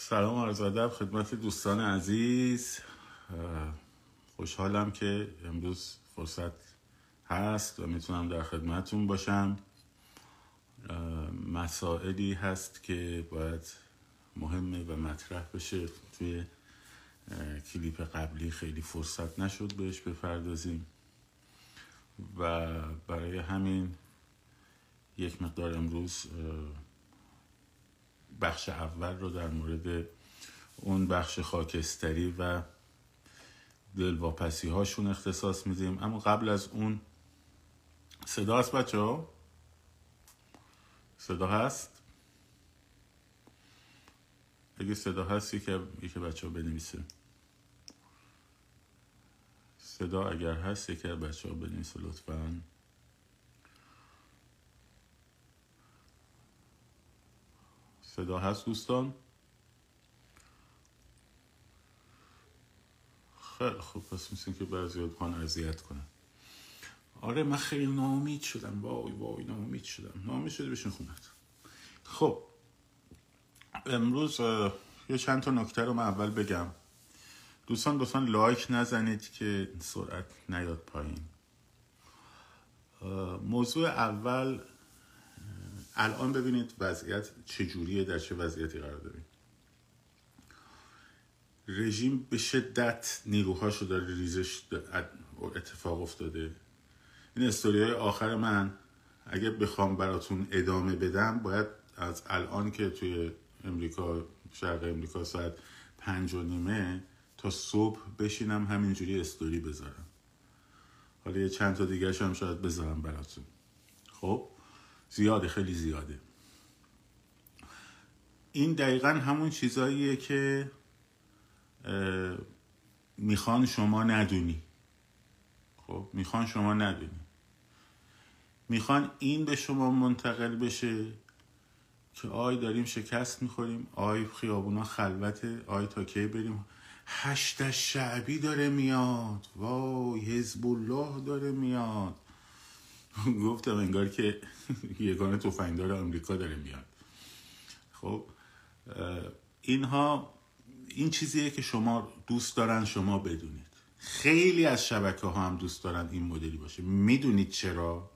سلام عرض ادب خدمت دوستان عزیز. خوشحالم که امروز فرصت هست و می‌تونم در خدمتون باشم. مسائلی هست که باید مهمه و مطرح بشه. توی کلیپ قبلی خیلی فرصت نشد بهش بپردازیم. و برای همین یک مقدار امروز بخش اول رو در مورد اون بخش خاکستری و دلواپسی هاشون اختصاص میدیم اما قبل از اون صدا هست بچه ها؟ صدا هست؟ اگه صدا هست یکی, یکی بچه ها بنویسه صدا اگر هست یکی بچه ها بنویسه لطفاً صدا هست دوستان؟ خیلی خوب پس میسین که بعضی کان اذیت کنن. آره من خیلی نامید شدم. وای وای نامید شدم. نامید شده بشین خونت خب امروز یه چند تا نکته رو من اول بگم. دوستان دوستان لایک نزنید که سرعت نیاد پایین. موضوع اول الان ببینید وضعیت چجوریه در چه وضعیتی قرار داریم. رژیم به شدت نیروهاشو داره ریزش اتفاق افتاده. این استوری های آخر من اگه بخوام براتون ادامه بدم باید از الان که توی امریکا شرق امریکا ساعت پنج و نیمه تا صبح بشینم همینجوری استوری بذارم. حالا یه چند تا دیگه هم شاید بذارم براتون. خب؟ زیاده خیلی زیاده. این دقیقا همون چیزاییه که می‌خوان شما ندونی. خب می‌خوان شما ندونی. می‌خوان این به شما منتقل بشه که آی داریم شکست می‌خوریم آی خیابونا خلوته آی تا کی بریم. هشت شعبی داره میاد وای حزب الله داره میاد. گفتم انگار که یگان تفنگدار آمریکا داره میاد. خب اینها این چیزیه که شما دوست دارن شما بدونید. خیلی از شبکه ها هم دوست دارن این مدلی باشه. می‌دونید چرا؟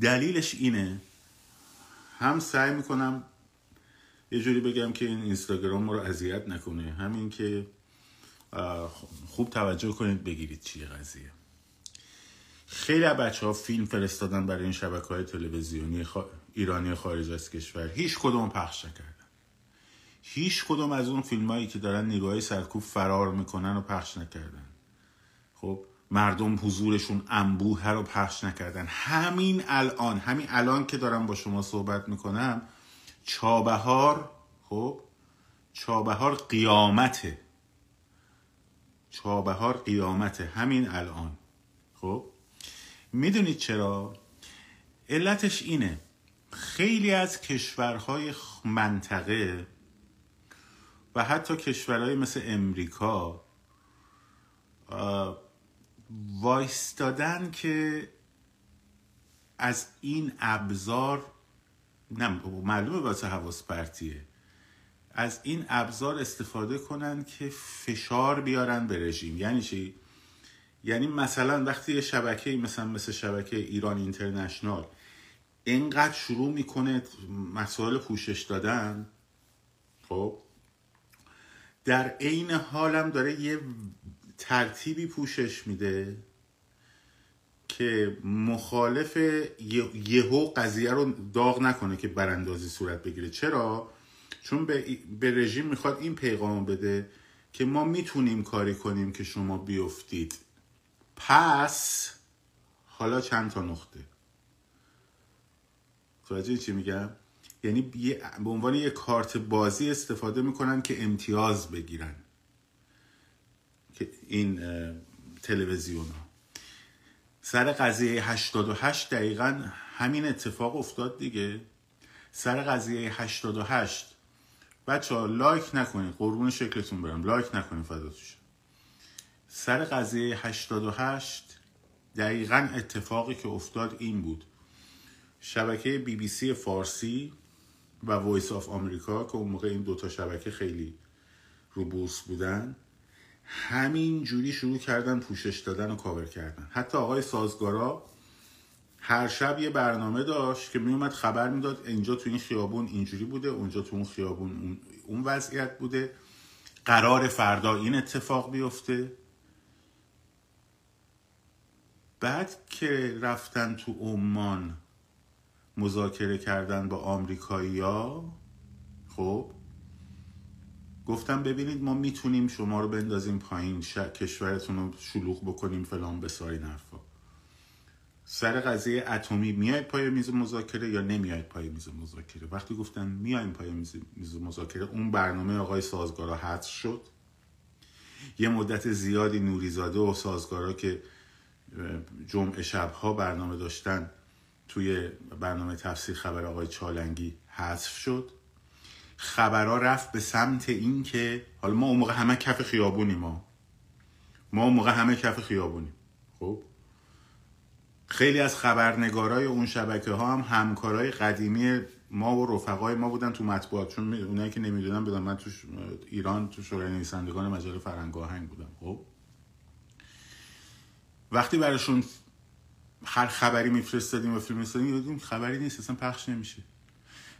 دلیلش اینه هم سعی می‌کنم یه جوری بگم که این اینستاگرام ما رو اذیت نکنه. همین که خوب توجه کنید بگیرید چیه قضیه. خیلی بچه ها فیلم فرستادن برای این شبکه های تلویزیونی ایرانی خارج از کشور. هیچ کدوم پخش نکردن. هیچ کدوم از اون فیلم هایی که دارن نیروهای سرکوب فرار می‌کنن و پخش نکردن. خب مردم حضورشون انبوه رو پخش نکردن. همین الان همین الان که دارم با شما صحبت می‌کنم چابهار خب چابهار قیامته. چابهار قیامته. همین الان. خب؟ می‌دونید چرا؟ علتش اینه. خیلی از کشورهای منطقه و حتی کشورهای مثل امریکا وایستادن که از این ابزار نه معلومه واسه حواس پرتیه. از این ابزار استفاده کنن که فشار بیارن به رژیم. یعنی چی؟ یعنی مثلا وقتی یه شبکه مثلا مثل شبکه ایران اینترنشنال اینقدر شروع می‌کنه مسائل پوشش دادن خب در عین حالم داره یه ترتیبی پوشش میده که مخالف یهو قضیه رو داغ نکنه که براندازی صورت بگیره چرا؟ چون به, به رژیم می‌خواد این پیغام بده که ما می‌تونیم کاری کنیم که شما بیفتید پس حالا چند تا نقطه؟ توجه چی میگم؟ یعنی به عنوان یه کارت بازی استفاده می‌کنن که امتیاز بگیرن. که این تلویزیون ها. سر قضیه 88 دقیقا همین اتفاق افتاد دیگه. سر قضیه 88 بچه ها لایک نکنید. قربون شکلتون برم. لایک نکنید فداتون شم سر قضیه 88 دقیقا اتفاقی که افتاد این بود. شبکه بی بی سی فارسی و Voice of America که اون موقع این دوتا شبکه خیلی رو بورس بودن همین جوری شروع کردن پوشش دادن و کاور کردن. حتی آقای سازگارا هر شب یه برنامه داشت که میومد خبر می‌داد اینجا تو این خیابون اینجوری بوده اونجا تو اون خیابون اون وضعیت بوده. قرار فردا این اتفاق بیفته. بعد که رفتن تو عمان مذاکره کردن با آمریکایی ها خب گفتم ببینید ما می‌تونیم شما رو بندازیم پایین کشورتون رو شلوغ بکنیم فلان بسارین حرفا. سر قضیه اتمی میاید پای میز مذاکره یا نمیاید پای میز مذاکره؟ وقتی گفتن میایم پای میز مذاکره اون برنامه آقای سازگارا حذف شد. یه مدت زیادی نوریزاده و سازگارا که جمعه شبها برنامه داشتن توی برنامه تفسیر خبر آقای چالنگی حذف شد. خبرها رفت به سمت این که حالا ما اون موقع همه کف خیابونیم ما ما اون موقع همه کف خیابونیم. خب؟ خیلی از خبرنگارای اون شبکه ها هم همکارای قدیمی ما و رفقای ما بودن تو مطبوعات. چون اونایی که نمی‌دونن بدن من تو ایران تو شورای نویسندگان مجله فرهنگ آهنگ بودم. خب؟ وقتی براشون هر خبری میفرستادیم و فیلم میفرستادیم خبری نیست اصلا پخش نمیشه.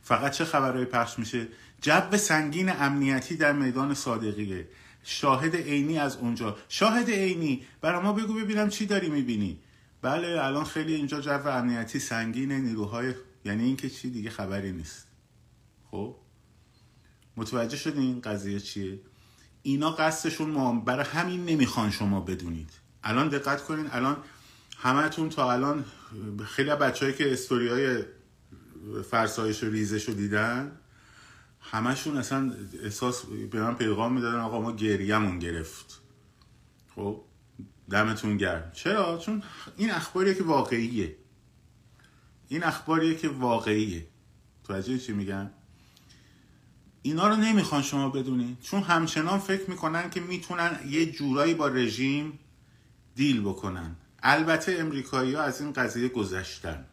فقط چه خبرهایی پخش میشه؟ جب سنگین امنیتی در میدان صادقیه. شاهد عینی از اونجا. شاهد عینی! برای ما بگو ببینم چی داری می‌بینی. بله الان خیلی اینجا جو امنیتی سنگین نیروهای یعنی اینکه چی؟ دیگه خبری نیست. خب؟ متوجه شدین قضیه چیه؟ اینا قصدشون ما برای همین نمی‌خوان شما بدونید. الان دقت کنین الان همتون تا الان خیلی بچههایی که استوری های فرسایش و ریزش رو دیدن همشون اصلا احساس به من پیغام می‌دادن آقا ما گریهمون گرفت. خب دمتون گرم. چرا؟ چون این اخباریه که واقعیه. این اخباریه که واقعیه. توجه چی میگن؟ اینا رو نمی‌خوان شما بدونید چون همچنان فکر می‌کنن که می‌تونن یه جورایی با رژیم دیل بکنن. البته امریکایی ها از این قضیه گذشتن.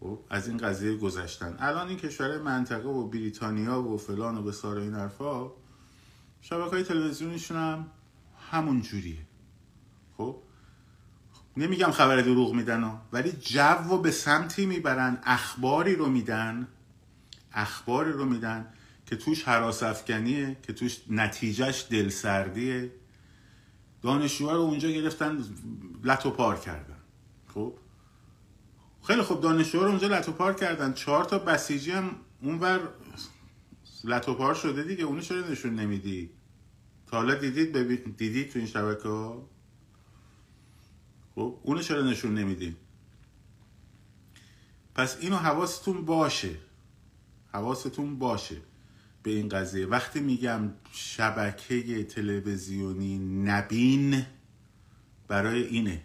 خب از این قضیه گذشتن. الان این کشور منطقه و بریتانیا و فلان و بسار این حرفا شبکه های تلویزیونیشون هم همون جوریه. خب نمیگم خبر دروغ میدن ولی جو رو به سمتی می‌برن اخباری رو میدن اخباری رو میدن که توش حراس افکنیه که توش نتیجهش دلسردیه. دانشجوها رو اونجا گرفتن لتو پار کردن. خب؟ خیلی خوب دانشجوها رو اونجا لتو پار کردن. چهار تا بسیجی هم اونور لتو پار شده دیگه. اونو چرا نشون نمیدی؟ تا حالا دیدید؟ ببین دیدید تو این شبکه ها خب؟ اونو چرا نشون نمیدی؟ پس اینو حواستون باشه. حواستون باشه. به این قضیه. وقتی میگم شبکه تلویزیونی نبین برای اینه.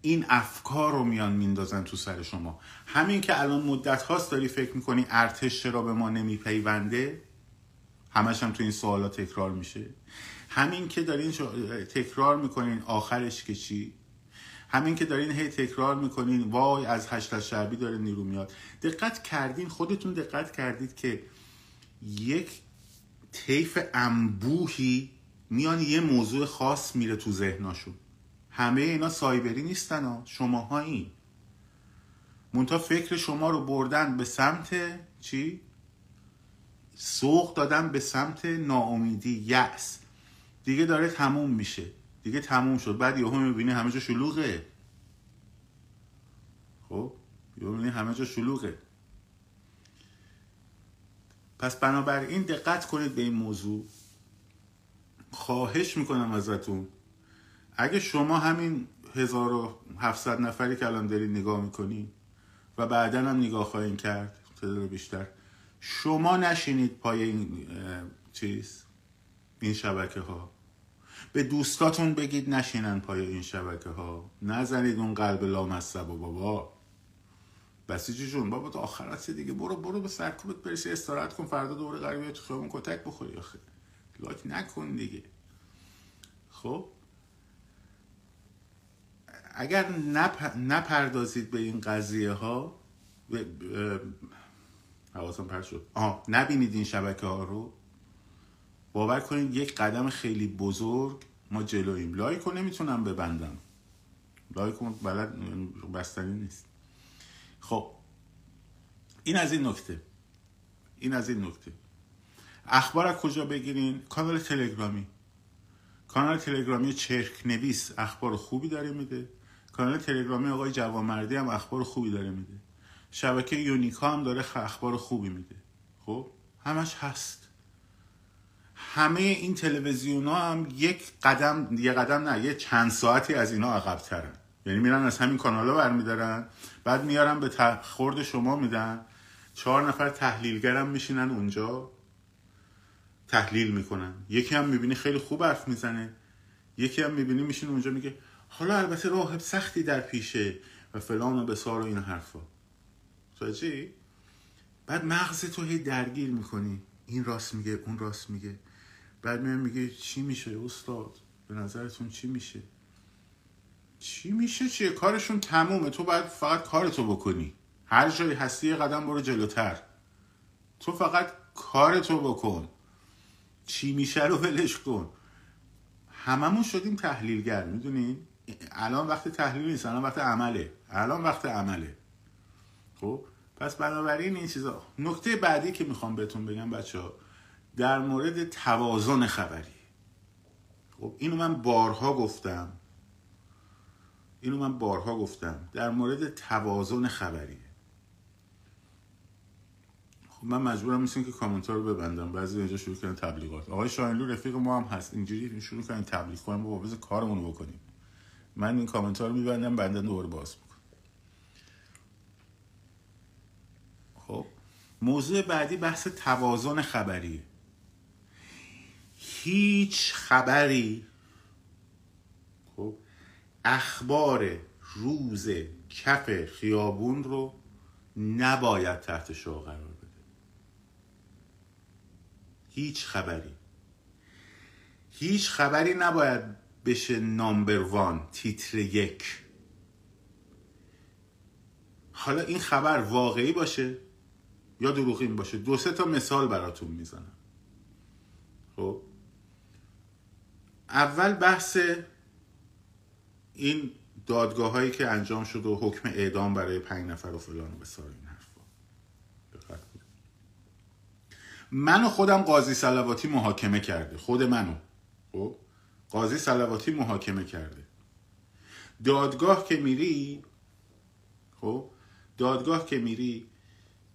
این افکار رو میان میندازن تو سر شما. همین که الان مدت هاست داری فکر می‌کنی ارتش چرا به ما نمیپیونده؟ همش هم تو این سوالات تکرار میشه. همین که دارین تکرار می‌کنین آخرش که چی؟ همین که دارین هی تکرار می‌کنین وای از هشت شعبی داره نیرو میاد. دقت کردین خودتون دقت کردید که یک طیف انبوهی میان یه موضوع خاص میره تو ذهناشون. همه اینا سایبری نیستن ها شماها این منتها فکر شما رو بردن به سمت چی؟ سوق دادن به سمت ناامیدی یأس. دیگه داره تموم میشه. دیگه تموم شد. بعد یهو می‌بینی همه جا شلوغه. خب؟ یهو می‌بینی همه جا شلوغه. پس بنابراین دقت کنید به این موضوع. خواهش می‌کنم ازتون. اگه شما همین 1700 نفری که الان دارید نگاه می‌کنید و بعدا هم نگاه خواهید کرد تعداد بیشتر شما نشینید پای این چیز این شبکه ها به دوستاتون بگید نشینن پای این شبکه ها نزنید اون قلب لامصب و بابا. بسیجی جون بابا آخرت دیگه. برو برو به سرکوبت برسی استراحت کن فردا دوره قریبی تو خیابون کتک بخوری آخه. لاک نکن دیگه. خب؟ اگر نپ... نپردازید به این قضیه ها حواسم پرت شد. آه نبینید این شبکه ها رو. باور کنید یک قدم خیلی بزرگ ما جلویم لایک رو نمی‌تونم ببندم. لایک بلد بستنی نیست. خب. این از این نکته. این از این نکته. اخبار از کجا بگیرین؟ کانال تلگرامی. کانال تلگرامی چرک نویس اخبار خوبی داره میده. کانال تلگرامی آقای جوانمردی هم اخبار خوبی داره میده. شبکه یونیکا هم داره اخبار خوبی میده. خب؟ همش هست. همه این تلویزیون ها هم یک قدم یه قدم نه یه چند ساعتی از اینا عقب ترن یعنی میرن از همین کانال ها برمیدارن. بعد میارن به خورد شما میدن. چهار نفر تحلیلگرم میشینن اونجا. تحلیل می‌کنن. یکی هم می‌بینی خیلی خوب حرف می‌زنه. یکی هم می‌بینی میشین اونجا میگه حالا البته راه سختی در پیشه. و فلان و بسار و این حرفا. چی؟ بعد مغز تو هی درگیر می‌کنی. این راست میگه اون راست میگه. بعد میگه چی میشه استاد؟ به نظرتون چی میشه؟ چی میشه؟ چیه؟ کارشون تمومه. تو باید فقط کارتو بکنی. هر جایی هستی قدم برو جلوتر. تو فقط کارتو بکن. چی میشه رو ولش کن. هممون شدیم تحلیلگر می‌دونین الان وقت تحلیل نیست الان وقت عمله. الان وقت عمله. خب؟ پس بنابراین این چیزا نکته بعدی که می‌خوام بهتون بگم بچه ها در مورد توازن خبری. خب؟ اینو من بارها گفتم. اینو من بارها گفتم. در مورد توازن خبری خب من مجبورم میشم که کامنت رو ببندم. بعضی اینجا شروع کردن تبلیغات. آقای شاهینلو رفیق ما هم هست. اینجوری شروع کردن تبلیغ کنیم با بذار کارمون رو بکنیم. من این کامنت رو میبندم بعدا دوباره باز می‌کنم. خب. موضوع بعدی بحث توازن خبریه. هیچ خبری خب اخبار روز کف خیابون رو نباید تحت شو قرار بده. هیچ خبری. هیچ خبری نباید بشه نامبر وان تیتر یک. حالا این خبر واقعی باشه؟ یا دروغین باشه؟ دو سه تا مثال براتون می‌زنم. خب؟ اول بحث این دادگاه هایی که انجام شد و حکم اعدام برای پنج نفر و فلان و بسار این حرفا. منو خودم قاضی سلواتی محاکمه کرده. خود منو. خب؟ قاضی سلواتی محاکمه کرده. دادگاه که میری خب؟ دادگاه که میری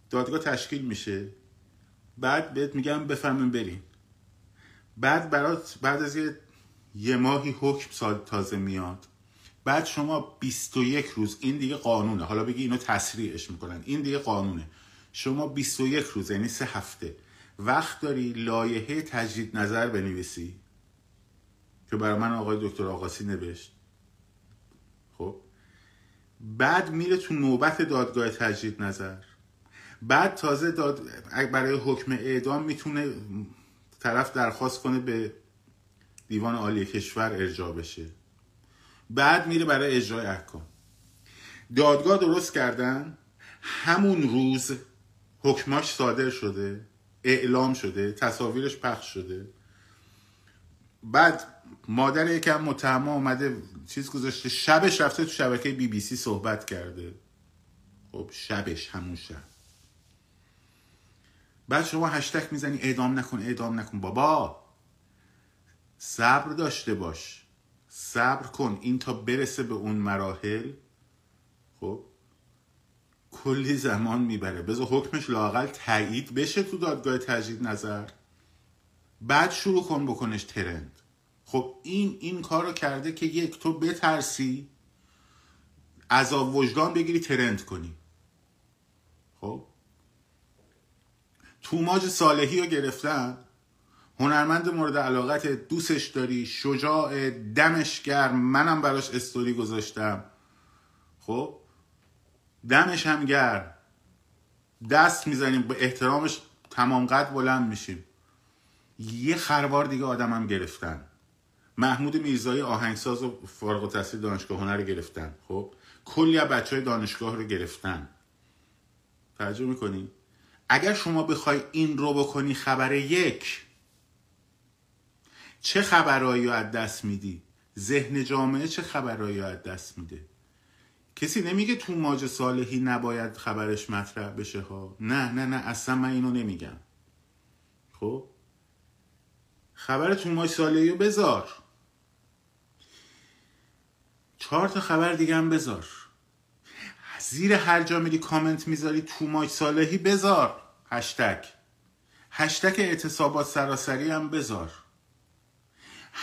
دادگاه تشکیل میشه. بعد بهت میگم بفهمین برین بعد برات بعد از یه یه ماهی حکم تازه میاد. بعد شما 21 روز این دیگه قانونه. حالا بگی اینو تسریعش می‌کنن. این دیگه قانونه. شما 21 روز یعنی سه هفته. وقت داری لایحه تجدید نظر بنویسی. که برای من آقای دکتر آقاسی نوشت. خب؟ بعد میره تو نوبت دادگاه تجدید نظر. بعد تازه داد برای حکم اعدام می‌تونه طرف درخواست کنه به دیوان عالی کشور ارجاع بشه. بعد میره برای اجرای احکام. دادگاه درست کردن همون روز حکماش صادر شده اعلام شده تصاویرش پخش شده. بعد مادر یکم متهمه اومده چیز گذاشته شبش رفته تو شبکه بی بی سی صحبت کرده. خب شبش همون شب. بعد شما هشتک می‌زنی اعدام نکن اعدام نکن بابا. صبر داشته باش. صبر کن این تا برسه به اون مراحل خب؟ کلی زمان می‌بره. بذار حکمش لاقل تایید بشه تو دادگاه تجدید نظر. بعد شروع کن بکنش ترند. خب این این کار رو کرده که یک تو بترسی عذاب وجدان بگیری ترند کنی. خب؟ توماج صالحی رو گرفتن؟ هنرمند مورد علاقت دوستش داری؟ شجاع دمش گرم. منم براش استوری گذاشتم. خب؟ دمش هم گرم. دست می‌زنیم. به احترامش تمام قد بلند میشیم. یه خروار دیگه آدمم گرفتن. محمود میرزایی آهنگساز و فارغ التحصیل دانشگاه هنر رو گرفتن. خب؟ کلی از بچه های دانشگاه رو گرفتن. توجه می‌کنی؟ اگر شما بخوای این رو بکنی خبر یک چه خبرهایی از دست میدی؟ ذهن جامعه چه خبرهایی از دست میده؟ کسی نمیگه تو ماج صالحی نباید خبرش مطرح بشه ها. نه نه نه اصلا من اینو نمیگم. خب؟ خبر تو ماج صالحی رو بذار. چهار تا خبر دیگه هم بذار. زیر هر جا میری کامنت می‌ذاری تو ماج صالحی بذار. هشتگ. هشتگ اعتصابات سراسری هم بذار.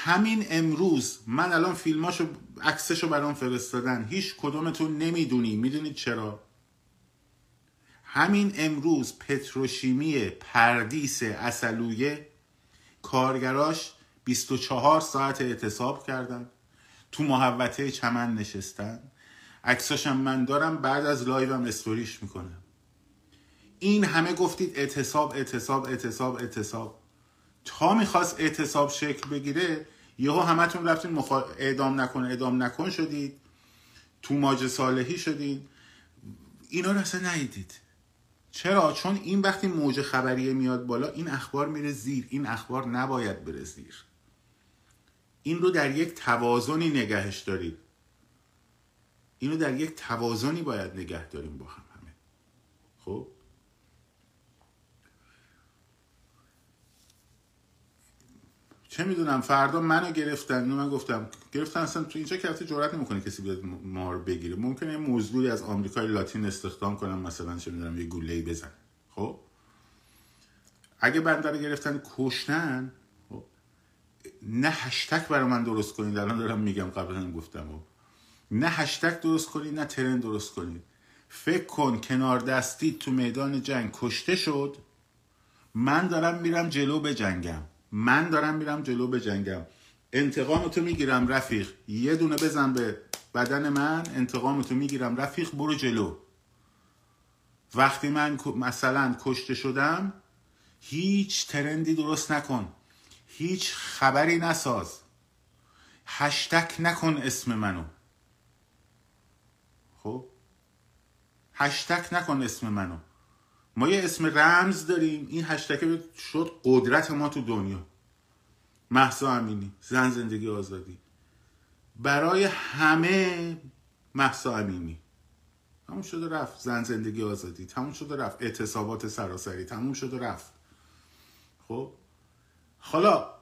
همین امروز من الان فیلماشو عکسشو برام فرستادن. هیچ کدومتون نمی‌دونی. می‌دونید چرا؟ همین امروز پتروشیمی پردیس عسلویه کارگراش 24 ساعت اعتصاب کردن. تو محوطه چمن نشستن. عکساشم من دارم بعد از لایوم استوریش می‌کنم. این همه گفتید اعتصاب اعتصاب اعتصاب اعتصاب. تا می‌خواست اعتصاب شکل بگیره یهو همتون رفتین مخا... اعدام نکن اعدام نکن شدید. تو ماج صالحی شدید. اینا رو اصلا ندیدید. چرا؟ چون این وقتی موج خبریه میاد بالا این اخبار میره زیر. این اخبار نباید بره زیر. این رو در یک توازنی نگهش دارید. اینو در یک توازنی باید نگه داریم با هم همه. خب؟ چه می‌دونم فردا منو گرفتن اینو من گفتم. گرفتن اصلا تو اینجا که جرئت نمی‌کنه کسی بیاد ما رو بگیره. ممکنه یه مزدوری از آمریکای لاتین استخدام کنم مثلا چه می‌دونم یه گوله بزن خب؟ اگه بنده رو گرفتن کشتن خب. نه هشتک برای من درست کنید الان دارم میگم قبلا هم گفتم خب. نه هشتک درست کنید نه ترن درست کنید. فکر کن کنار دستی تو میدان جنگ کشته شد من دارم میرم جلو به جنگم من دارم میرم جلو به جنگم. انتقام تو می‌گیرم رفیق. یه دونه بزن به بدن من انتقام تو می‌گیرم رفیق برو جلو. وقتی من مثلا کشته شدم هیچ ترندی درست نکن. هیچ خبری نساز. هشتک نکن اسم منو. خب؟ هشتک نکن اسم منو. ما یه اسم رمز داریم. این هشتک شد قدرت ما تو دنیا. محسا امینی زن زندگی آزادی. برای همه محسا امینی. تموم شده رفت. زن زندگی آزادی. تموم شده رفت. اعتصابات سراسری. تموم شده رفت. خب؟ حالا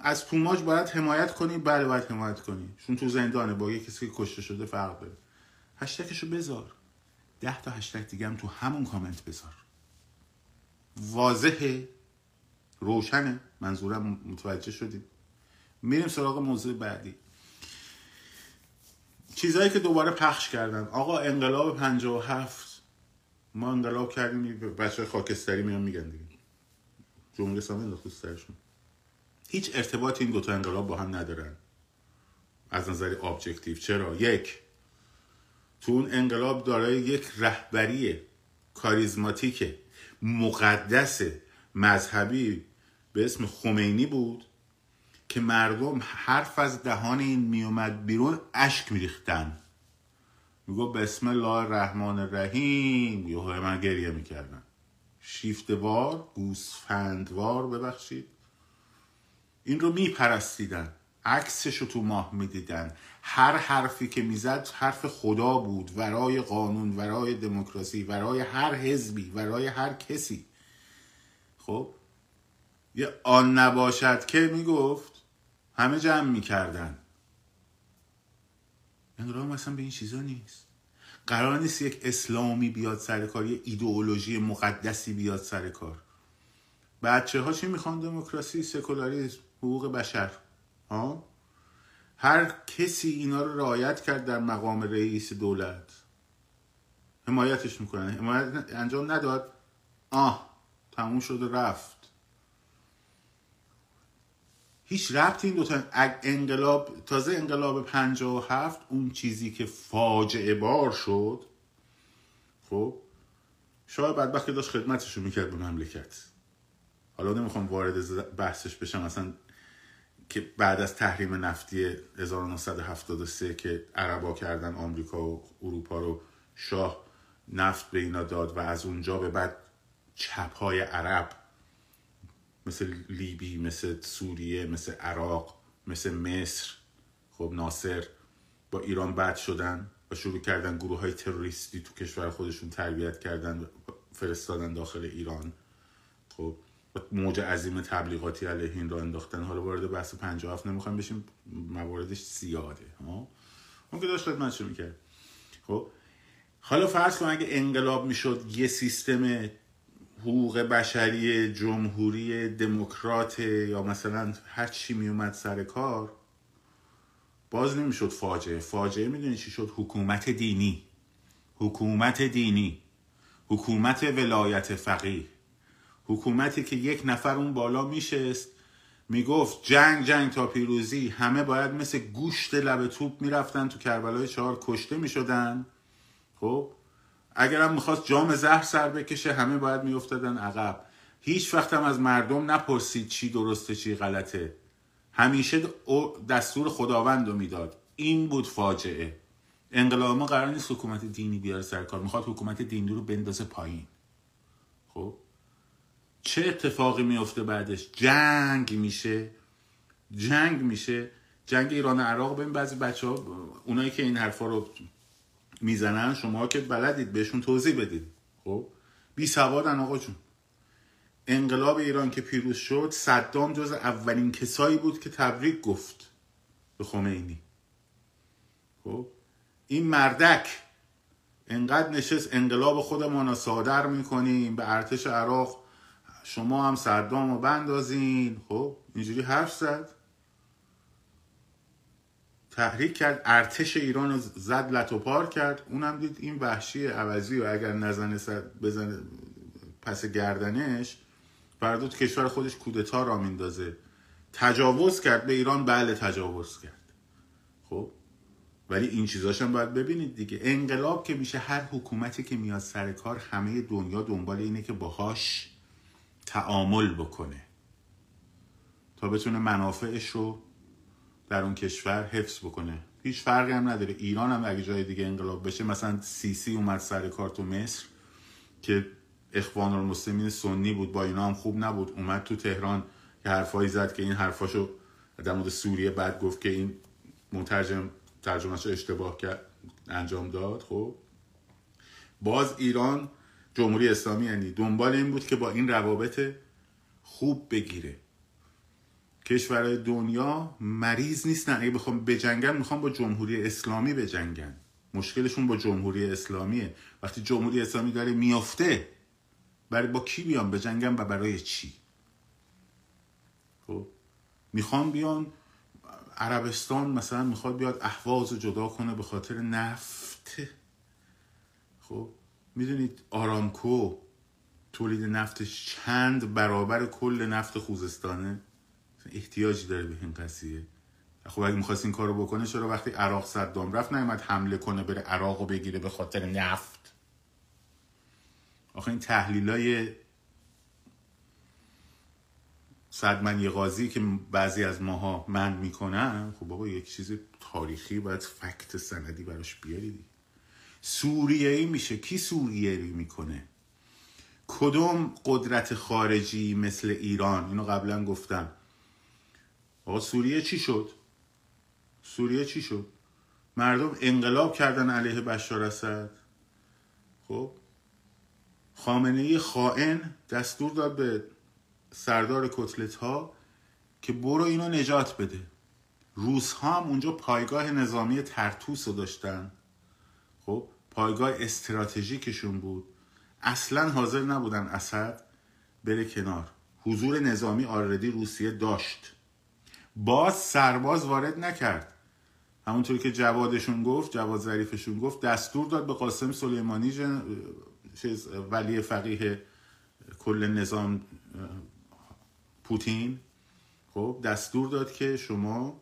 از توماج باید حمایت کنی بله باید حمایت کنی. چون تو زندانه با یه کسی که کشته شده فرق داره. هشتکشو بذار. ده تا هشتگ دیگه هم تو همون کامنت بذار. واضحه. روشنه. منظورم متوجه شدیم. میریم سراغ موضوع بعدی. چیزهایی که دوباره پخش کردن. آقا انقلاب 57 ما انقلاب کردیم بچه خاکستری میان میگن دیگه. جمهوری اسلامی انداخت سرشون. هیچ ارتباط این دوتا انقلاب با هم ندارن. از نظر ابجکتیو چرا؟ یک تو اون انقلاب دارای یک رهبری کاریزماتیک مقدس مذهبی به اسم خمینی بود که مردم حرف از دهان این میومد بیرون اشک میریختن. میگو بسم الله الرحمن الرحیم. یه من گریه می‌کردن شیفتوار گوسفندوار ببخشید. این رو میپرستیدن. عکسش رو تو ماه می‌دیدن. هر حرفی که می‌زد حرف خدا بود. ورای قانون ورای دموکراسی ورای هر حزبی ورای هر کسی. خب؟ یه آن نباشد که می‌گفت همه جمع می‌کردن. انقلاب مثلا به این چیزا نیست. قرار نیست یک اسلامی بیاد سر کار یه ایدئولوژی مقدسی بیاد سر کار. بچه ها چی می‌خوان؟ دموکراسی سکولاریسم حقوق بشر. ها هر کسی اینا رو رعایت کرد در مقام رئیس دولت. حمایتش می‌کنن. حمایت انجام نداد. آه تموم شد و رفت. هیچ ربطی این دوتا انقلاب تازه انقلاب پنجا و هفت اون چیزی که فاجعه بار شد خب شاید بدبخت داشت خدمتش رو می‌کرد به مملکت. حالا نمی‌خوام وارد بحثش بشم. اصلا که بعد از تحریم نفتی 1973 که عربا کردن آمریکا و اروپا رو شاه نفت به اینا داد و از اونجا به بعد چپ های عرب مثل لیبی مثل سوریه مثل عراق مثل مصر خب ناصر با ایران بد شدن و شروع کردن گروه های تروریستی تو کشور خودشون تربیت کردن فرستادن داخل ایران. خب موج عظیم تبلیغاتی علیه این را انداختن. حالا وارد بحث 57 نمی‌خوام بشیم مواردش زیاده ها؟ اون که داشت خدمتشو می‌کرد. خب؟ حالا فرض کن اگه انقلاب می‌شد یه سیستم حقوق بشری جمهوری دموکرات یا مثلا هر چی میومد سر کار باز نمی‌شد فاجعه. فاجعه می‌دونی چی شد؟ حکومت دینی. حکومت دینی. حکومت ولایت فقیه. حکومتی که یک نفر اون بالا میشست می‌گفت جنگ جنگ تا پیروزی. همه باید مثل گوشت لب توپ می‌رفتن تو کربلای چهار کشته می‌شدن. خب؟ اگرم می‌خواست جام زهر سر بکشه همه باید میافتادن عقب. هیچ وقت هم از مردم نپرسید چی درسته چی غلطه. همیشه دستور خداوند رو می‌داد. این بود فاجعه. انقلاب ما قرار نیست حکومت دینی بیاره سر کار. می‌خواد حکومت دینی رو بندازه پایین. خب؟ چه اتفاقی میفته بعدش؟ جنگ میشه. جنگ میشه. جنگ ایران و عراق. ببین بعضی بچه ها اونایی که این حرفا رو می‌زنن شما که بلدید بهشون توضیح بدید. خب؟ بی سوادن آقا جون. انقلاب ایران که پیروز شد صدام جز اولین کسایی بود که تبریک گفت به خمینی. خب؟ این مردک انقدر نشست انقلاب خودمان رو صادر می‌کنیم به ارتش عراق شما هم صدام رو بندازین. خب اینجوری حرف زد. تحریک کرد ارتش ایران رو زد لطوپار کرد. اونم دید این وحشی عوضی و اگر نزنه بزنه پس گردنش فردا کشور خودش کودتا را میندازه. تجاوز کرد به ایران بله تجاوز کرد. خب ولی این چیزاشم باید ببینید دیگه. انقلاب که میشه هر حکومتی که میاد سر کار همه دنیا دنبال اینه که باهاش تعامل بکنه. تا بتونه منافعش رو در اون کشور حفظ بکنه. هیچ فرقی هم نداره. ایران هم اگه جای دیگه انقلاب بشه مثلا سیسی اومد سر کار تو مصر که اخوان المسلمین سنی بود با اینا هم خوب نبود. اومد تو تهران که حرفایی زد که این حرفاشو در مورد سوریه بعد گفت که این مترجم ترجمهش اشتباه کرد انجام داد. خب باز ایران جمهوری اسلامی یعنی دنبال این بود که با این روابط خوب بگیره. کشورهای دنیا مریض نیستن. اگه بخوام بجنگن می‌خوام با جمهوری اسلامی بجنگن. مشکلشون با جمهوری اسلامیه. وقتی جمهوری اسلامی داره میافته برای با کی بیان؟ بجنگن و برای چی؟ خب می‌خوام بیان عربستان مثلا می‌خواد بیاد احواز رو جدا کنه به خاطر نفت. خب می‌دونید آرامکو تولید نفتش چند برابر کل نفت خوزستانه؟ احتیاجی داره به این قضیه. خب اگه می‌خواست این کارو بکنه چرا وقتی عراق صدام رفت نیومد حمله کنه بره عراق رو بگیره به خاطر نفت؟ آخه این تحلیل های صدمن قاضی که بعضی از ماها من می‌کنن خب بابا یک چیز تاریخی باید فکت سندی براش بیاری سوریه ای میشه. کی سوریه ای می‌کنه؟ کدوم قدرت خارجی مثل ایران؟ اینو قبلا گفتم. آقا سوریه چی شد؟ سوریه چی شد؟ مردم انقلاب کردن علیه بشار اسد. خب؟ خامنه ای خائن دستور داد به سردار کتلت ها که برو اینو نجات بده. روس ها هم اونجا پایگاه نظامی ترتوس رو داشتن. خب پایگاه استراتژیکشون بود. اصلا حاضر نبودن اسد بره کنار. حضور نظامی آردی روسیه داشت. باز سرباز وارد نکرد. همونطوری که جوادشون گفت جواد ظریفشون گفت دستور داد به قاسم سلیمانی جن... ولی فقیه کل نظام پوتین. خب دستور داد که شما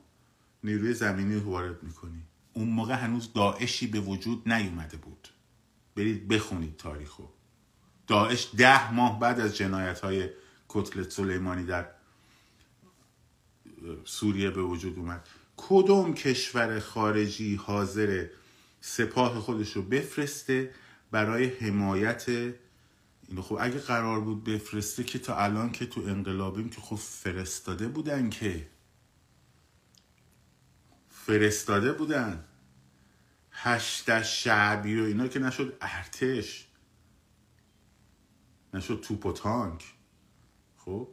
نیروی زمینی وارد می‌کنی. اون موقع هنوز داعشی به وجود نیومده بود. برید بخونید تاریخو. داعش ده ماه بعد از جنایت های کتلت سلیمانی در سوریه به وجود اومد. کدوم کشور خارجی حاضر سپاه خودش رو بفرسته برای حمایت اینو؟ خب اگه قرار بود بفرسته که تا الان که تو انقلابیم که خب فرستاده بودن که. فرستاده بودن. هشت شعبی و اینا که نشد ارتش. نشد توپ و تانک. خب؟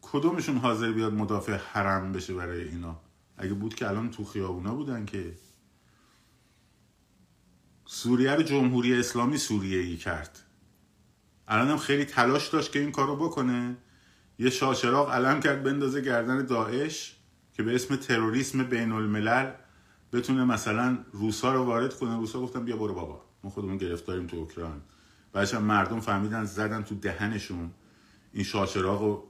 کدومشون حاضر بیاد مدافع حرم بشه برای اینا؟ اگه بود که الان تو خیابونا بودن که. سوریه رو جمهوری اسلامی سوریه ای کرد. الان هم خیلی تلاش داشت که این کارو بکنه. یه شاشراغ علم کرد بندازه گردن داعش. که به اسم تروریسم بین الملل بتونه مثلا روسا رو وارد کنه. روسا گفتن بیا برو بابا. ما خودمون گرفتاریم تو اوکراین. بعدش مردم فهمیدن زدن تو دهنشون. این شاهچراغ رو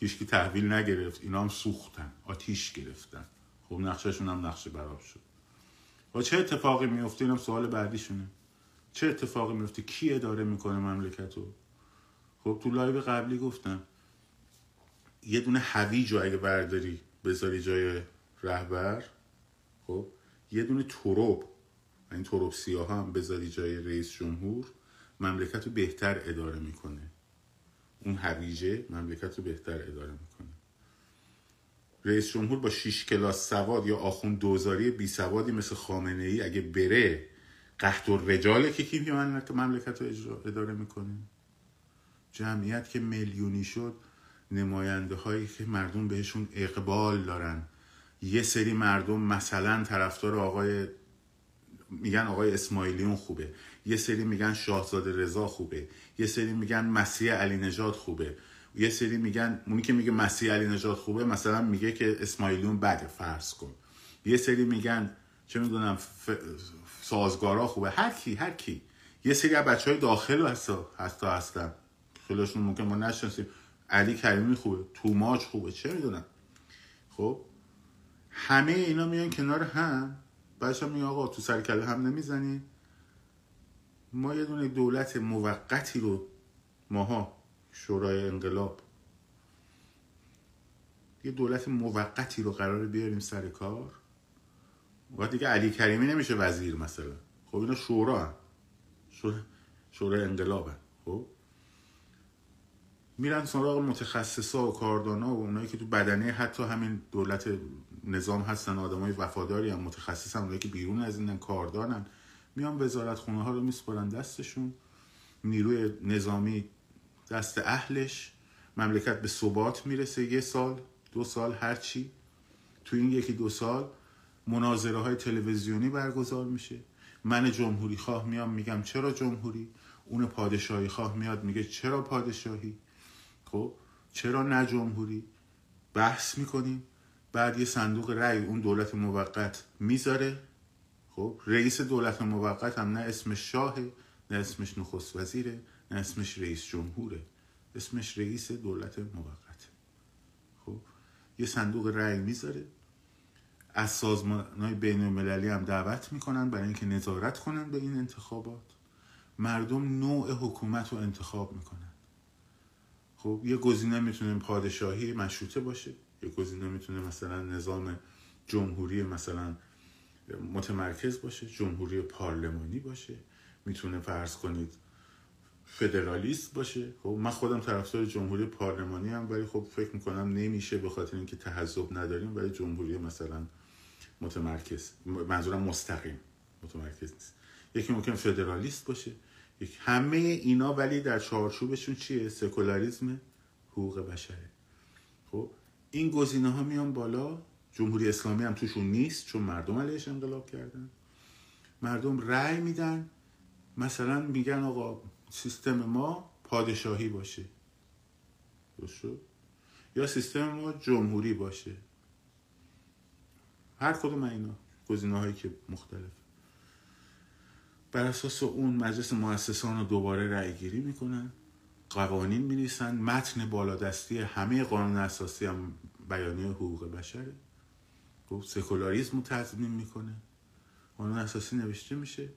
هیچکی تحویل نگرفت. اینا هم سوختن. آتیش گرفتن. خب نقششون هم نقش بر آب شد. و چه اتفاقی میفته اینم سوال بعدیشونه. چه اتفاقی میفته کی اداره می‌کنه مملکت رو خب تو لایو قبلی گفتم. یه دونه هویج رو اگه برداری بذاری جای رهبر خب؟ یه دونه تروب این تروب سیاه هم بذاری جای رئیس جمهور مملکت رو بهتر اداره می‌کنه. اون هویجه مملکت رو بهتر اداره می‌کنه. رئیس جمهور با شیش کلاس سواد یا آخون دوزاری بی سوادی مثل خامنه ای اگه بره قهد و رجاله که کی مملکت رو اداره می‌کنه. جمعیت که میلیونی شد نماینده هایی که مردم بهشون اقبال دارن. یه سری مردم مثلا طرفدار آقای میگن آقای اسماعیلیون خوبه. یه سری میگن شاهزاده رضا خوبه. یه سری میگن مسیح علی نجات خوبه. یه سری میگن اونی که میگه مسیح علی نجات خوبه مثلا میگه که اسماعیلیون بده فرض کن. یه سری میگن چه می‌دونم ف... سازگارا خوبه. هر کی هر کی. یه سری از بچه های داخل هستا هستا هستن. خیلیشون ممکن ما نشناسیم. علی کریمی خوبه. توماج خوبه. چه می‌دونم. خب؟ همه اینا میان کنار هم. بعدش هم آقا تو سر هم نمی‌زنی. ما یه دونه دولت موقتی رو ماها شورای انقلاب. یه دولت موقتی رو قرار بیاریم سر کار. وقتی دیگه علی کریمی نمیشه وزیر مثلا. خب اینا شورا هم. شورای انقلاب هم. خب؟ میرن سراغ متخصصا و کاردانا و اونایی که تو بدنه حتی همین دولت نظام هستن آدمای وفاداری هم متخصص هم اونایی که بیرون از این کاردانن. میان وزارت خونه ها رو میسپرن دستشون. نیروی نظامی دست اهلش. مملکت به ثبات می‌رسه یه سال دو سال هرچی تو این یکی دو سال مناظره های تلویزیونی برگزار میشه. من جمهوری خواه میام میگم چرا جمهوری؟ اون پادشاهی خواه میاد میگه چرا پادشاهی؟ خب چرا نه جمهوری؟ بحث می‌کنیم بعد یه صندوق رأی اون دولت موقت می‌ذاره. خب رئیس دولت موقت هم نه اسمش شاهه نه اسمش نخست وزیره نه اسمش رئیس جمهوره. اسمش رئیس دولت موقت. خب یه صندوق رأی می‌ذاره. از سازمان های بین المللی هم دعوت می‌کنن برای اینکه نظارت کنن به این انتخابات. مردم نوع حکومت رو انتخاب می‌کنن. خب یه گزینه می‌تونه پادشاهی مشروطه باشه. یه گزینه می‌تونه مثلا نظام جمهوری مثلا متمرکز باشه جمهوری پارلمانی باشه. می‌تونه فرض کنید فدرالیست باشه. خب من خودم طرفدار جمهوری پارلمانی هم ولی خب فکر می‌کنم نمیشه به خاطر اینکه تحزب نداریم ولی جمهوری مثلا متمرکز منظورم مستقیم متمرکز نیست. یکی ممکن فدرالیست باشه. همه اینا ولی در چارچوبشون چیه؟ سکولاریزم حقوق بشره. خب این گزینه ها میان بالا. جمهوری اسلامی هم توشون نیست چون مردم علیهش انقلاب کردن. مردم رأی میدن. مثلا میگن آقا سیستم ما پادشاهی باشه. شد؟ یا سیستم ما جمهوری باشه. هر کدوم اینا گزینه هایی که مختلف بر اساس اون مجلس مؤسسان رو دوباره رأی گیری می‌کنن. قوانین مینیسن متن بالادستی همه قانون اساسی هم بیانیه حقوق بشره. خب سکولاریزم رو تضمین می‌کنه. قانون اساسی نوشته میشه.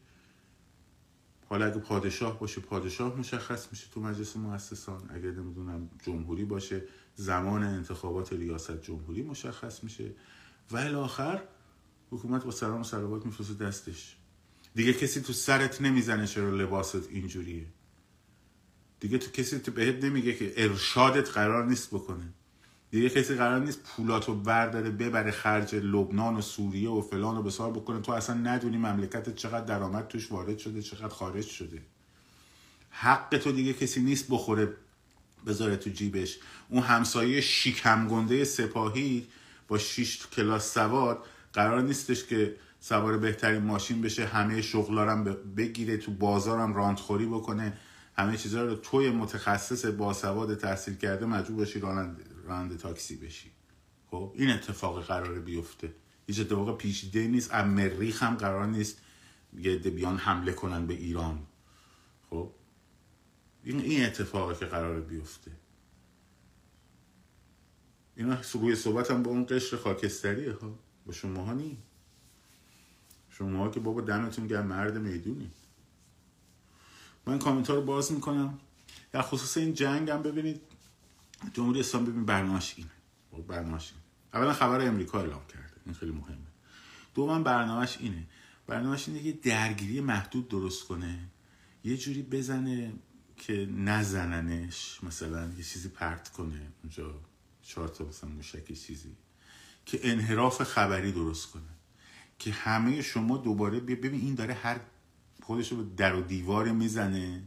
حالا اگه پادشاه باشه پادشاه مشخص میشه تو مجلس مؤسسان. اگر نمی‌دونم جمهوری باشه زمان انتخابات ریاست جمهوری مشخص میشه. و آخر حکومت با سلام و سلوات میفرسته دستش. دیگه کسی تو سرت نمی‌زنه چرا لباست اینجوریه. دیگه تو کسی تو بهت نمیگه که ارشادت قرار نیست بکنه. دیگه کسی قرار نیست پولاتو برداره ببره خرج لبنان و سوریه و فلان و بسار بکنه. تو اصلا ندونی مملکت چقدر درآمد توش وارد شده چقدر خارج شده. حق تو دیگه کسی نیست بخوره بذاره تو جیبش. اون همسایه شیکم گنده سپاهی با شیش کلاس سواد قرار نیستش که سوار بهترین ماشین بشه همه شغلارم بگیره تو بازارم راندخوری بکنه. همه چیزها رو توی متخصص باسواد تحصیل کرده مجبور باشی راننده, تاکسی بشی. خب این اتفاق قرار بیفته. هیچ اتفاق پیچیده نیست. امریخ هم قرار نیست یه بیان حمله کنن به ایران. خب این این اتفاقی که قرار بیفته. اینا روی صحبت هم با اون قشر خاکستریه ها با شما ها شما ها که بابا دمتون گرم مرد می‌دونی. من کامنت رو باز می‌کنم. در خصوص این جنگ هم ببینید جمهوری اسلام ببین برنامهش اینه. برنامهش اینه. اولا خبر امریکا اعلام کرده. این خیلی مهمه. دوما برنامهش اینه. برنامهش اینه که درگیری محدود درست کنه. یه جوری بزنه که نزننش مثلا یه چیزی پرت کنه. اونجا چهار تا مثلا موشک چیزی. که انحراف خبری درست کنه. که همه شما دوباره ببین این داره هر خودش رو در و دیوار می‌زنه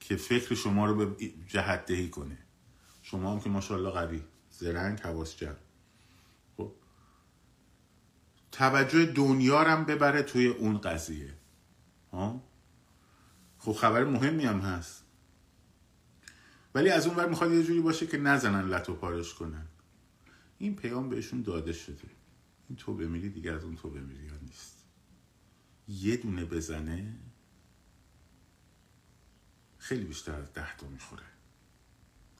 که فکر شما رو به جهت دهی کنه. شما هم که ماشاءالله قوی. زرنگ حواس جمع. خب. توجه دنیا هم ببره توی اون قضیه. ها؟ خب خبر مهمی هم هست. ولی از اون ور می‌خواد یه جوری باشه که نزنن لطو پارش کنن. این پیام بهشون داده شده. این تو بمیری دیگه از اون تو بمیری ها نیست؟ یه دونه بزنه خیلی بیشتر از ده تا می‌خوره.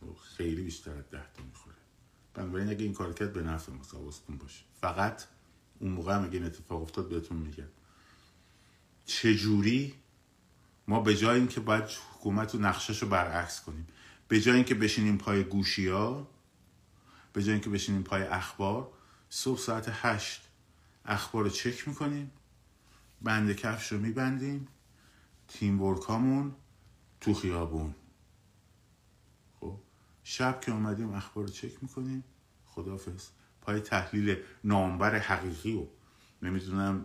خب، خیلی بیشتر از ده تا می‌خوره. بنابراین اگه این کار کرد به نفع مساوستون باشه. فقط اون موقع هم اگه این اتفاق افتاد بهتون میگم. چجوری ما به جای اینکه باید حکومت و نقشش رو برعکس کنیم به جای اینکه بشینیم پای گوشی ها به جای اینکه بشینیم پای اخبار صبح ساعت هشت اخبار رو چک می‌کنیم. بند کفش رو میبندیم. تیم ورکامون تو خیابون. خب شب که اومدیم اخبار رو چک می‌کنیم. خدافز پای تحلیل نامبر حقیقی و نمی‌دونم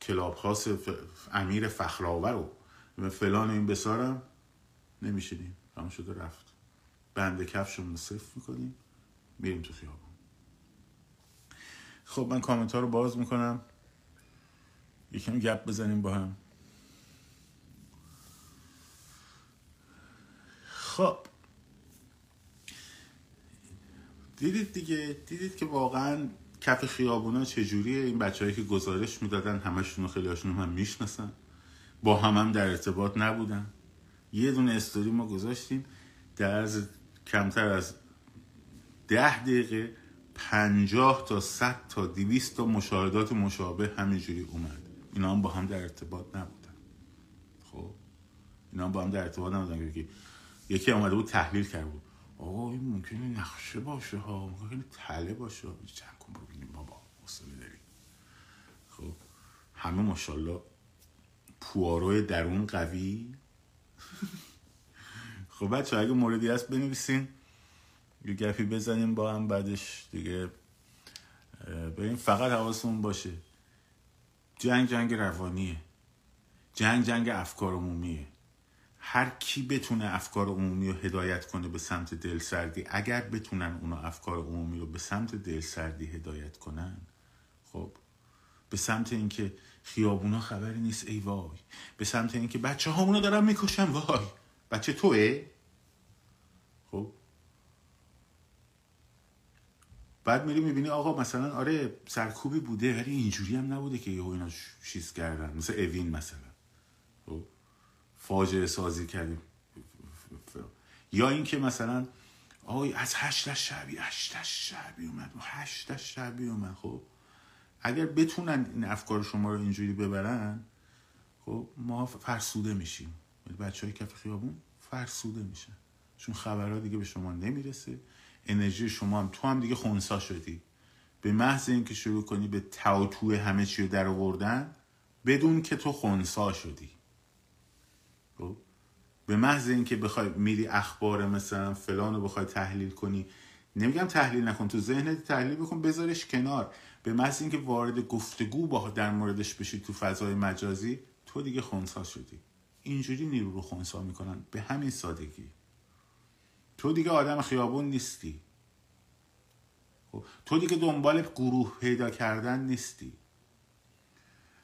کلاب خاص امیر فخرآور و فلان این بسارم نمیشینیم. تمام شده رفت. بند کفشمون رو صفر می‌کنیم. میریم تو خیابون. خب من کامنت ها رو باز می‌کنم. یکم گپ بزنیم با هم. خب. دیدید دیگه؟ دیدید که واقعا کف خیابونا چجوریه؟ این بچههایی که گزارش می‌دادن همشون خیلی هاشون هم می‌شناسن با هم هم در ارتباط نبودن. یه دونه استوری ما گذاشتیم. در کمتر از ده دقیقه پنجاه تا صد تا دیویست تا مشاهدات مشابه همینجوری اومد. اینا هم با هم در ارتباط نبودن. خب؟ اینا هم با هم در ارتباط نبودن. که یکی آمده بود تحلیل کرد بود. آقا این ممکنه نقشه باشه ها. ممکنه تله باشه چند کن ببینیم بابا حوصله داریم. خب؟ همه ماشاءالله پواروی درون قوی. خب بچه اگه موردی هست بنویسین. یه گپی بزنیم با هم بعدش دیگه بریم فقط حواسمون باشه. جنگ جنگ روانیه. جنگ جنگ افکار عمومیه. هر کی بتونه افکار عمومی رو هدایت کنه به سمت دلسردی اگر بتونن اونا افکار عمومی رو به سمت دلسردی هدایت کنن خب به سمت اینکه خیابونا خبری نیست ای وای. به سمت اینکه بچه هامونو دارن می‌کشن وای. بچه توه؟ خب بعد میری می‌بینی آقا مثلا آره سرکوبی بوده ولی اینجوری هم نبوده که یهو اینا چیز کردن. مثل اوین مثلا. خب فاجعه سازی کردیم. یا اینکه مثلا آقای از هشتش شعبی هشتش شعبی اومد. هشتش شعبی اومد. خب اگر بتونن این افکار شما رو اینجوری ببرن خب ما فرسوده میشیم. بچه های کف خیابون فرسوده میشن. چون خبرها دیگه به شما نمی‌رسه. انرژی شما هم. تو هم دیگه خونسا شدی. به محض اینکه شروع کنی به توتو همه چی رو در آوردن بدون که تو خونسا شدی. خب؟ به محض اینکه بخوای میری اخبار مثلا فلان رو بخوای تحلیل کنی نمیگم تحلیل نکن تو ذهنت تحلیل بکن بذارش کنار. به محض اینکه وارد گفتگو با در موردش بشی تو فضای مجازی تو دیگه خونسا شدی. اینجوری نیرو رو خونسا می‌کنن. به همین سادگی. تو دیگه آدم خیابون نیستی. خب، تو دیگه دنبال گروه پیدا کردن نیستی.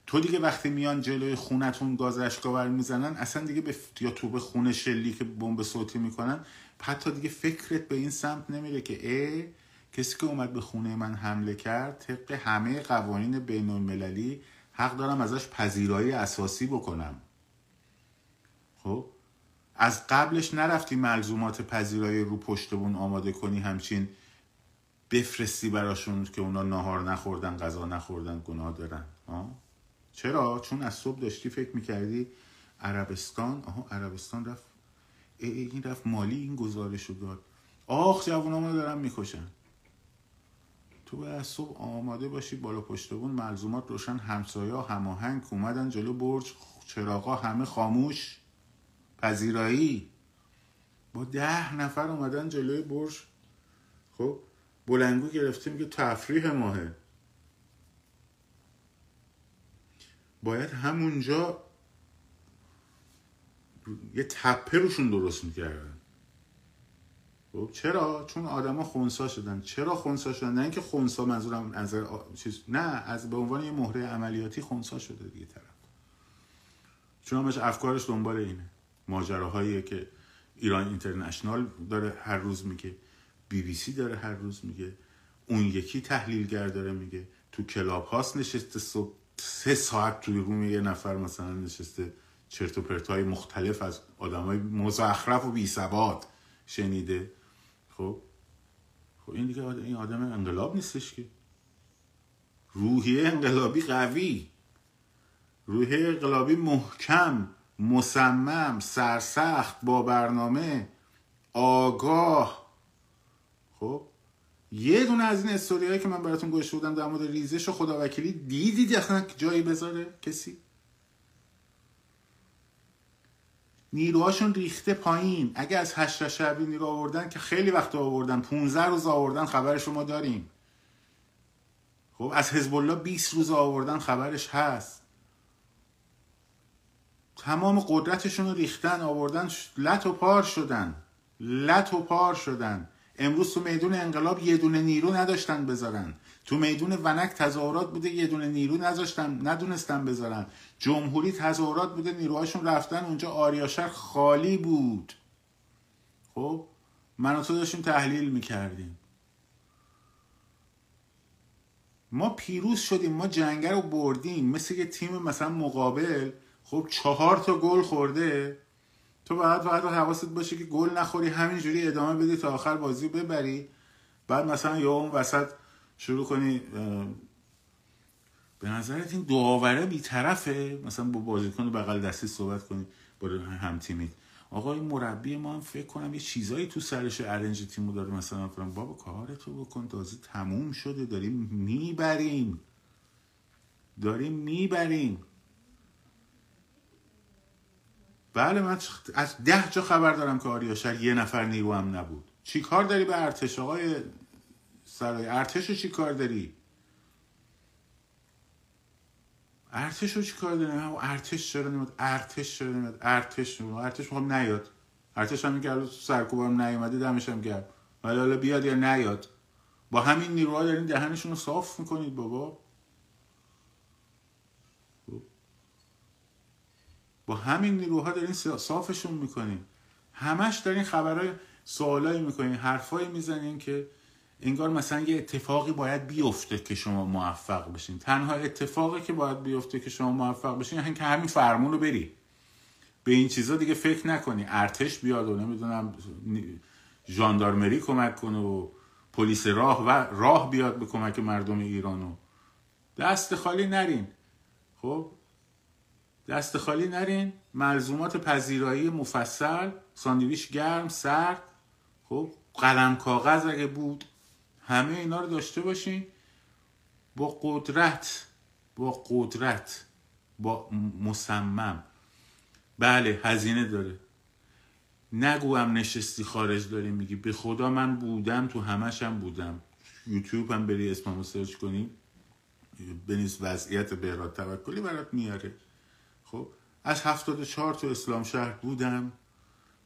تو دیگه وقتی میان جلوی خونتون گاز اشکاور می‌زنن اصلا دیگه به یا تو به خونه شلی که بمب صوتی می‌کنن حتی دیگه فکرت به این سمت نمیره که ای کسی که اومد به خونه من حمله کرد طبق همه قوانین بین المللی حق دارم ازش پذیرایی اساسی بکنم. خب؟ از قبلش نرفتی ملزومات پذیرایی رو پشتبون آماده کنی همچین بفرستی براشون که اونا ناهار نخوردن غذا نخوردن گناه دارن؟ آه؟ چرا؟ چون از صبح داشتی فکر می‌کردی عربستان آها عربستان رفت. ای این رفت مالی این گزارش رو داد. آخ جوان دارن می‌کشن. تو باید از صبح آماده باشی بالا پشتبون ملزومات روشن همسایه هماهنگ اومدن جلو برج چراغا همه خاموش. پذیرایی. با ده نفر اومدن جلوی برج. خب بلنگو گرفته میگه تفریح ماهه. باید همونجا یه تپه روشون درست می‌کردن. خب چرا؟ چون آدما خونسا شدن. چرا خونسا شدن؟ نه اینکه خونسا منظورم از چیز نه از به عنوان یه مهره عملیاتی خونسا شده دیگه طرف. چون همش افکارش دنبال اینه. ماجراهایی که ایران اینترنشنال داره هر روز میگه بی بی سی داره هر روز میگه اون یکی تحلیلگر داره میگه. تو کلاب هاست نشسته صبح سه ساعت توی روم یه نفر مثلا نشسته چرت و پرتای مختلف از آدمای مزخرف و بی ثبات شنیده. خب؟ خب این دیگه این آدم انقلاب نیستش که. روحیه انقلابی قوی. روحیه انقلابی محکم. مصمم سرسخت با برنامه. آگاه. خب یه دونه از این استوریایی که من براتون گوش بودم در مورد ریزش و خداوکیلی دیدید اصلا جایی بذاره کسی؟ نیروهاشون ریخته پایین. اگه از هشت شبی نیرو آوردن که خیلی وقت آوردن 15 روز آوردن خبرش ما داریم. خب از حزب الله 20 روز آوردن خبرش هست. تمام قدرتشون رو ریختن آوردن لط و پار شدن. لط و پار شدن. امروز تو میدون انقلاب یه دونه نیرو نداشتن بذارن. تو میدون ونک تظاهرات بوده یه دونه نیرو نذاشتن ندونستن بذارن. جمهوری تظاهرات بوده نیروهاشون رفتن اونجا آریاشر خالی بود. خب؟ من تو داشتیم تحلیل می‌کردیم. ما پیروز شدیم ما جنگه رو بردیم. مثل یه تیم مثلا مقابل خب چهار تا گل خورده تو باید باید حواست باشه که گل نخوری همینجوری ادامه بدی تا آخر بازی ببری. بعد مثلا یا اون وسط شروع کنی به نظرت این داوره بیطرفه؟ مثلا با بازیکن بغل دستی صحبت کنی با هم تیمی آقا این مربی ما هم فکر کنم یه چیزایی تو سرش ارنج تیمو داره. مثلا فرام بابا کارتو بکن تازه تموم شده داریم می‌بریم. داریم می‌بریم. بله من از ده جا خبر دارم که آریاشر یه نفر نیرو هم نبود. چی کار داری به ارتش آقای سرای؟ ارتش رو چی کار داری؟ ارتش رو چی کار داری؟ ارتش چرا نمیاد؟ ارتش چرا نمیاد؟ ارتش نمیاد. ارتش می‌خوام نیاد. ارتش هم میگه سرکوبم نیومده دمش هم گرد ولی حالا بیاد یا نیاد؟ با همین نیروها دارین دهنشون رو صاف می‌کنید بابا. با همین نیروها دارین صافشون می‌کنین. همش دارین خبرهای سوالایی می‌کنین حرفایی می‌زنین که انگار مثلا یه اتفاقی باید بیفته که شما موفق بشین. تنها اتفاقی که باید بیفته که شما موفق بشین یعنی که همین فرمون رو بری. به این چیزا دیگه فکر نکنی. ارتش بیاد و نمی‌دونم ژاندارمری کمک کنه و پلیس راه و راه بیاد به کمک مردم ایرانو دست خالی نرین. خب؟ دست خالی نرین. ملزومات پذیرایی مفصل. ساندویچ گرم سرد. خب قلم کاغذ اگه بود. همه اینا رو داشته باشین. با قدرت با قدرت با مصمم. بله هزینه داره. نگو هم نشستی خارج داری میگی. به خدا من بودم تو همش هم بودم. یوتیوب هم بری اسممو سرچ کنی. بنویس وضعیت بهراد توکلی برات میاره. خب از هفتاد چهار تو اسلام شهر بودم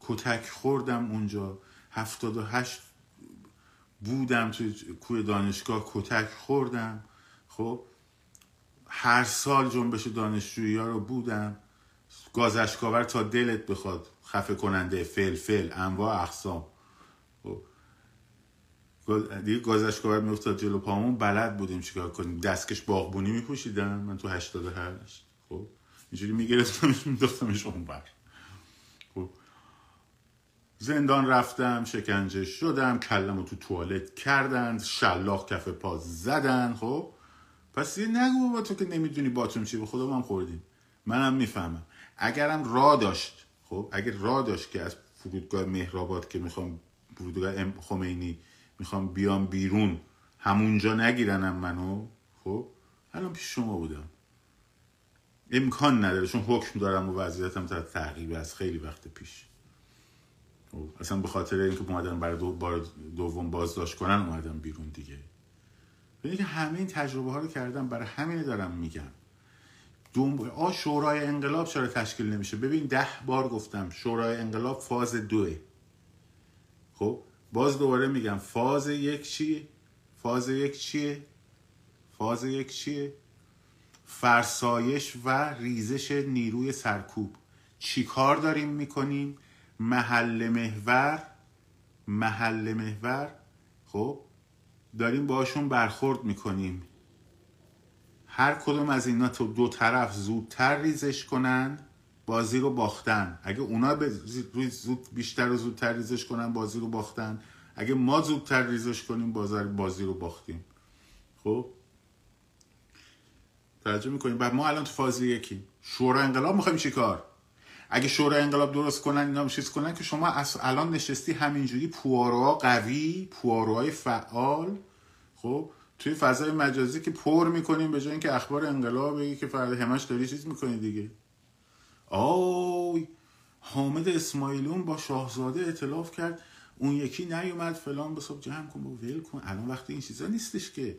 کتک خوردم اونجا هفتاد و هشت بودم تو کوی دانشگاه کتک خوردم خب هر سال جنبش دانشجویی ها رو بودم. گازشکاور تا دلت بخواد خفه کننده فلفل انواع اقسام. خب دیگه گازشکاور میافتاد جلو پامون بلد بودیم چیکار کنیم. دستکش باغبونی میپوشیدم من تو 88 خب اینجوری میگرفتمش میداختمش اون بر خب. زندان رفتم شکنجه شدم کلم تو توالت کردند شلاق کف پا زدن خب. پس یه نگو با تو که نمی‌دونی باتون چی به خدا من خوردیم. منم می‌فهمم. اگرم را داشت خب. اگر را داشت که از فرودگاه مهرآباد که می‌خوام فرودگاه خمینی می‌خوام بیام بیرون همونجا نگیرنم منو خب. الان پیش شما بودم. امکان نداره چون حکم دارم و وضعیتم تا تعقیب از خیلی وقت پیش. خب، اصلا به خاطر اینکه اومدن برای دو بار دوم بازداشت کنن اومدم بیرون دیگه. ببینید که همه این تجربه ها رو کردم برای همین دارم میگم. دوم آ شورای انقلاب چرا تشکیل نمیشه؟ ببین ده بار گفتم شورای انقلاب فاز دوه. خب باز دوباره میگم فاز یک چیه؟ فاز یک چیه؟ فاز یک چیه؟ فرسایش و ریزش نیروی سرکوب. چی کار داریم می‌کنیم؟ محل محور محل محور. خب داریم باشون برخورد می‌کنیم. هر کدوم از اینا تو دو طرف زودتر ریزش کنند بازی رو باختن. اگه اونا زود بیشتر و زودتر ریزش کنن بازی رو باختن. اگه ما زودتر ریزش کنیم بازی رو باختیم. خب؟ توجه می‌کنیم بعد ما الان تو فاز یکی شورا انقلاب می‌خوایم چیکار اگه شورا انقلاب درست کنن اینا چیز کنن که شما الان نشستی همینجوری پواروها قوی پواروهای فعال. خب توی فضای مجازی که پر می‌کنیم به جای اینکه اخبار انقلاب بگی که فرد همش داری چیز می‌کنی دیگه. آی حامد اسماعیلون با شاهزاده اطلاف کرد. اون یکی نیومد فلان به صبح جمع کن و ول کن. الان وقتی این چیزا نیستش که.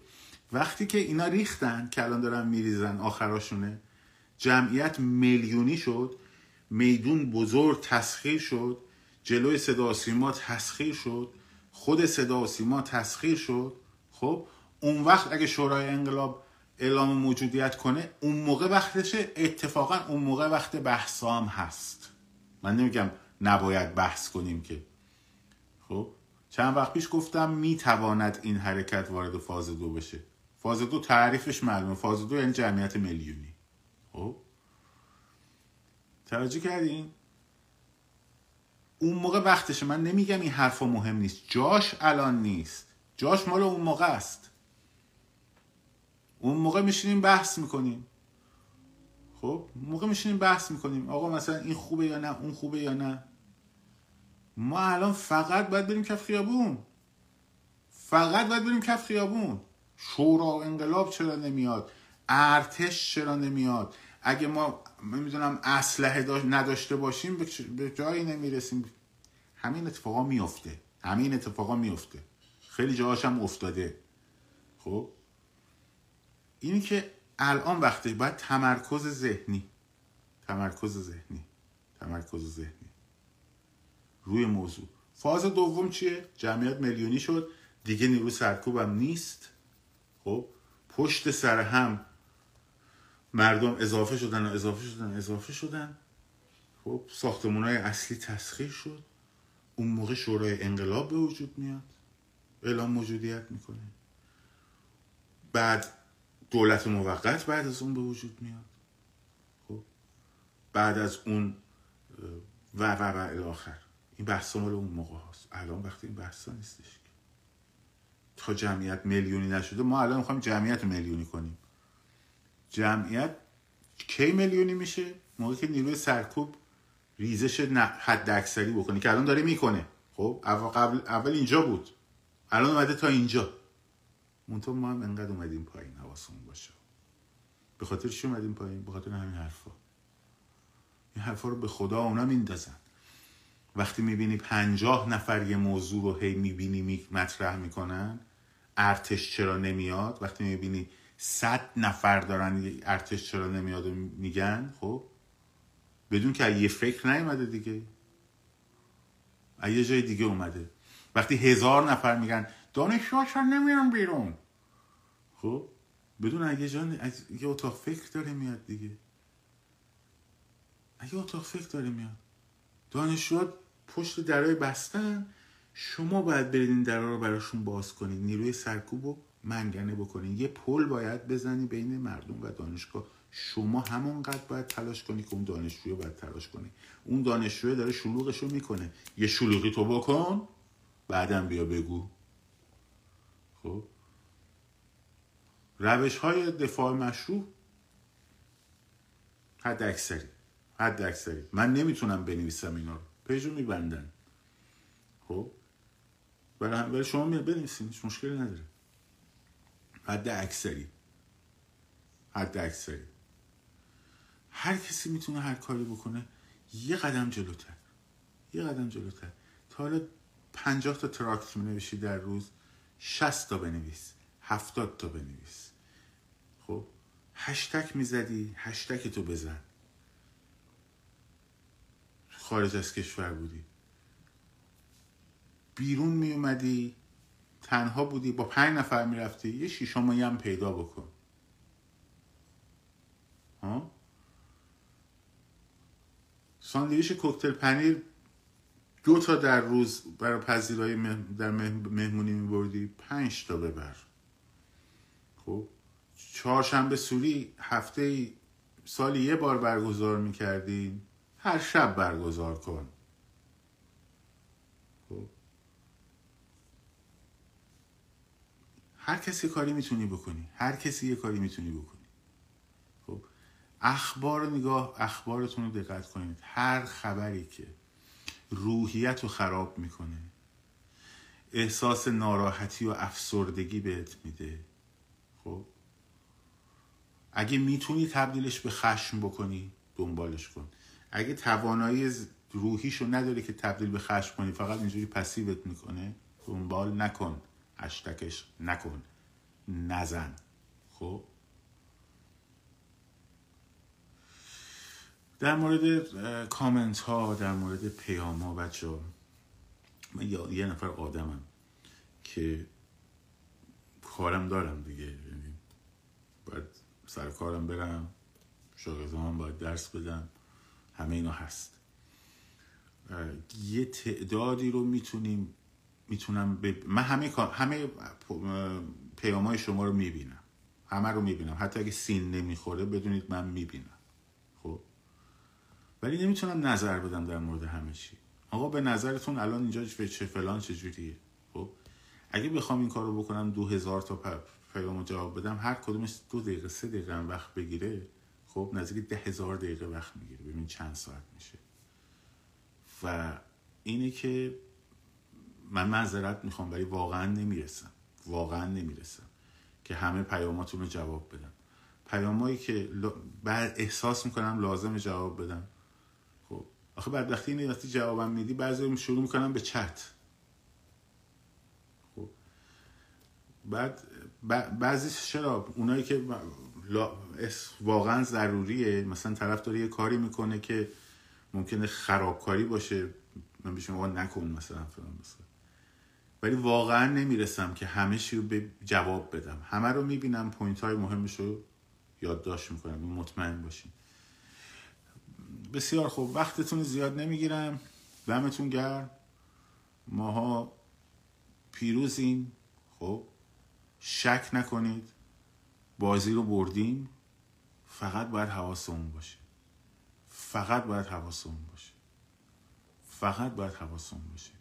وقتی که اینا ریختن که الان دارن میریزن آخراشونه جمعیت میلیونی شد میدون بزرگ تسخیر شد جلوی صدا سیما تسخیر شد خود صدا سیما تسخیر شد. خب اون وقت اگه شورای انقلاب اعلام موجودیت کنه اون موقع وقتشه اتفاقا اون موقع وقت بحثام هست. من نمیگم نباید بحث کنیم که. خب چند وقت پیش گفتم می‌تواند این حرکت وارد فاز دو بشه. فاز دو تعریفش معلومه. فاز دو یعنی جمعیت میلیونی. خب؟ توجه کردین؟ اون موقع وقتشه. من نمیگم این حرفا مهم نیست. جاش الان نیست. جاش مال اون موقع است. اون موقع میشینیم بحث می‌کنیم. خب؟ موقع میشینیم بحث می‌کنیم. آقا مثلا این خوبه یا نه؟ اون خوبه یا نه؟ ما الان فقط باید بریم کف خیابون. فقط باید بریم کف خیابون. شورا و انقلاب چرا نمیاد؟ ارتش چرا نمیاد؟ اگه ما می‌دونم اسلحه نداشته باشیم به جایی نمی‌رسیم. همین اتفاقا میفته همین اتفاقا میفته خیلی جاهاش هم افتاده. خب؟ اینی که الان وقتی باید تمرکز ذهنی. تمرکز ذهنی. تمرکز ذهنی. روی موضوع. فاز دوم چیه؟ جمعیت میلیونی شد. دیگه نیرو سرکوبم نیست. خب پشت سر هم مردم اضافه شدن و اضافه شدن اضافه شدن. خب ساختمون های اصلی تسخیر شد. اون موقع شورای انقلاب به وجود میاد. اعلام موجودیت می‌کنه. بعد دولت موقت بعد از اون به وجود میاد. خب بعد از اون و و و آخر این بحثا مال اون موقع هست الان وقتی این بحثا نیستش. تا جمعیت میلیونی نشده ما الان می‌خوایم جمعیت میلیونی کنیم. جمعیت کی میلیونی میشه؟ موقعی که نیروی سرکوب ریزش حد اکثری بکنه که الان داره می‌کنه. خب اول, اول اینجا بود. الان اومده تا اینجا. منطقه ما هم انقدر اومدیم پایین حواسمون باشه. به خاطر چی اومدیم پایین؟ به خاطر همین حرفا. این حرفا رو به خدا اونا میندازن. وقتی می‌بینی پنجاه نفر یه موضوع رو هی می‌بینی می مطرح می‌کنن ارتش چرا نمیاد؟ وقتی می‌بینی صد نفر دارن ارتش چرا نمیاد میگن خب؟ بدون که یه فکر نیومده دیگه. یه جای دیگه اومده. وقتی هزار نفر میگن دانشجوهاشون نمیرن بیرون. خب؟ بدون اگه جان از یه اتاق فکر داره میاد دیگه. اگه اتاق فکر داره میاد. دانشجوها پشت درای بستن شما باید برید این درا رو براشون باز کنید. نیروی سرکوب رو منگنه بکنید. یه پل باید بزنی بین مردم و دانشگاه. شما همونقدر باید تلاش کنی که اون دانشجوی باید تلاش کنی. اون دانشجوی داره شلوغش رو می‌کنه. یه شلوغی تو بکن بعدم بیا بگو. خب؟ روش های دفاع مشروع حد اکثری حد اکثری. من نمی‌تونم بنویسم اینا رو. پیجو میبندن. خب؟ برای شما می بنویسین مشکلی نداره. حد اکثری. حد اکثری. هر کسی می‌تونه هر کاری بکنه یه قدم جلوتر. یه قدم جلوتر. تا حالا پنجاه تا تراکت می نوشی در روز شست تا بنویس هفتاد تا بنویس. خب؟ هشتک می‌زدی هشتک تو بزن. خارج از کشور بودی. بیرون می اومدی تنها بودی با پنج نفر می‌رفتی یه شیشمایی هم پیدا بکن. ها؟ ساندویچ کوکتل پنیر دو تا در روز برای پذیرایی در مهمونی میبردی پنج تا ببر. خب؟ چهارشنبه سوری هفته سالی یه بار برگزار می‌کردی هر شب برگزار کن. خب. هر کسی کاری می‌تونی بکنی. هر کسی یه کاری می‌تونی بکنی. خب. اخبار نگاه اخبارتون رو دقت کنید. هر خبری که روحیت رو خراب می‌کنه احساس ناراحتی و افسردگی بهت میده. خب. اگه می‌تونی تبدیلش به خشم بکنی دنبالش کن. اگه توانایی روحیشو نداری که تبدیل به خشم کنی فقط اینجوری پسیوت می‌کنه دنبال نکن. هشتکش نکن. نزن. خب؟ در مورد کامنت ها در مورد پیام ها بچه من یه نفر آدمم که کارم دارم دیگه. یعنی باید سر کارم برم شاگردان باید درس بدم. همه اینا هست. یه تعدادی رو می‌تونیم می‌تونم ب... من همه همه پیام های شما رو می‌بینم. همه رو می‌بینم. حتی اگه سین نمی‌خوره بدونید من می‌بینم. خب؟ ولی نمی‌تونم نظر بدم در مورد همه چی. آقا به نظرتون الان اینجا چه فلان چجوریه خب؟ اگه بخوام این کار رو بکنم دو هزار تا پیام جواب بدم هر کدومش دو دقیقه سه دقیقه وقت بگیره خب نزدیک ده هزار دقیقه وقت می‌گیره. ببین چند ساعت میشه. و اینه که من معذرت می‌خوام ولی واقعا نمی‌رسم. واقعا نمی‌رسم که همه پیاماتون رو جواب بدم پیامایی که بعد احساس می‌کنم لازم جواب بدم. خب آخه بدبختی اینه وقتی جوابم میدی بعضی شروع می‌کنم به چت. خب بعد بعضی چرا؟ اونایی که واقعا ضروریه. مثلا طرف داره یه کاری می‌کنه که ممکنه خرابکاری باشه. من بهش نکن مثلا فلان مثلا. ولی واقعا نمی‌رسم که همه چی رو جواب بدم. همه رو می‌بینم پوینت های مهمش رو یادداشت می‌کنم. مطمئن باشین. بسیار خوب. وقتتون زیاد نمی‌گیرم. دمتون گرم. ماها پیروزین. خب شک نکنید. بازی رو بردیم فقط باید حواسمون باشه. فقط باید حواسمون باشه. فقط باید حواسمون باشه.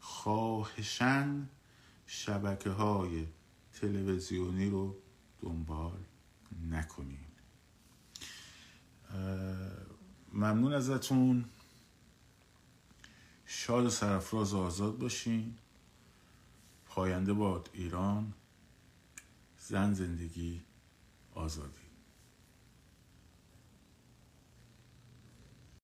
خواهشن شبکه های تلویزیونی رو دنبال نکنین ممنون ازتون. شاد و سرفراز آزاد باشین. پاینده باد ایران. زن زندگی آزادی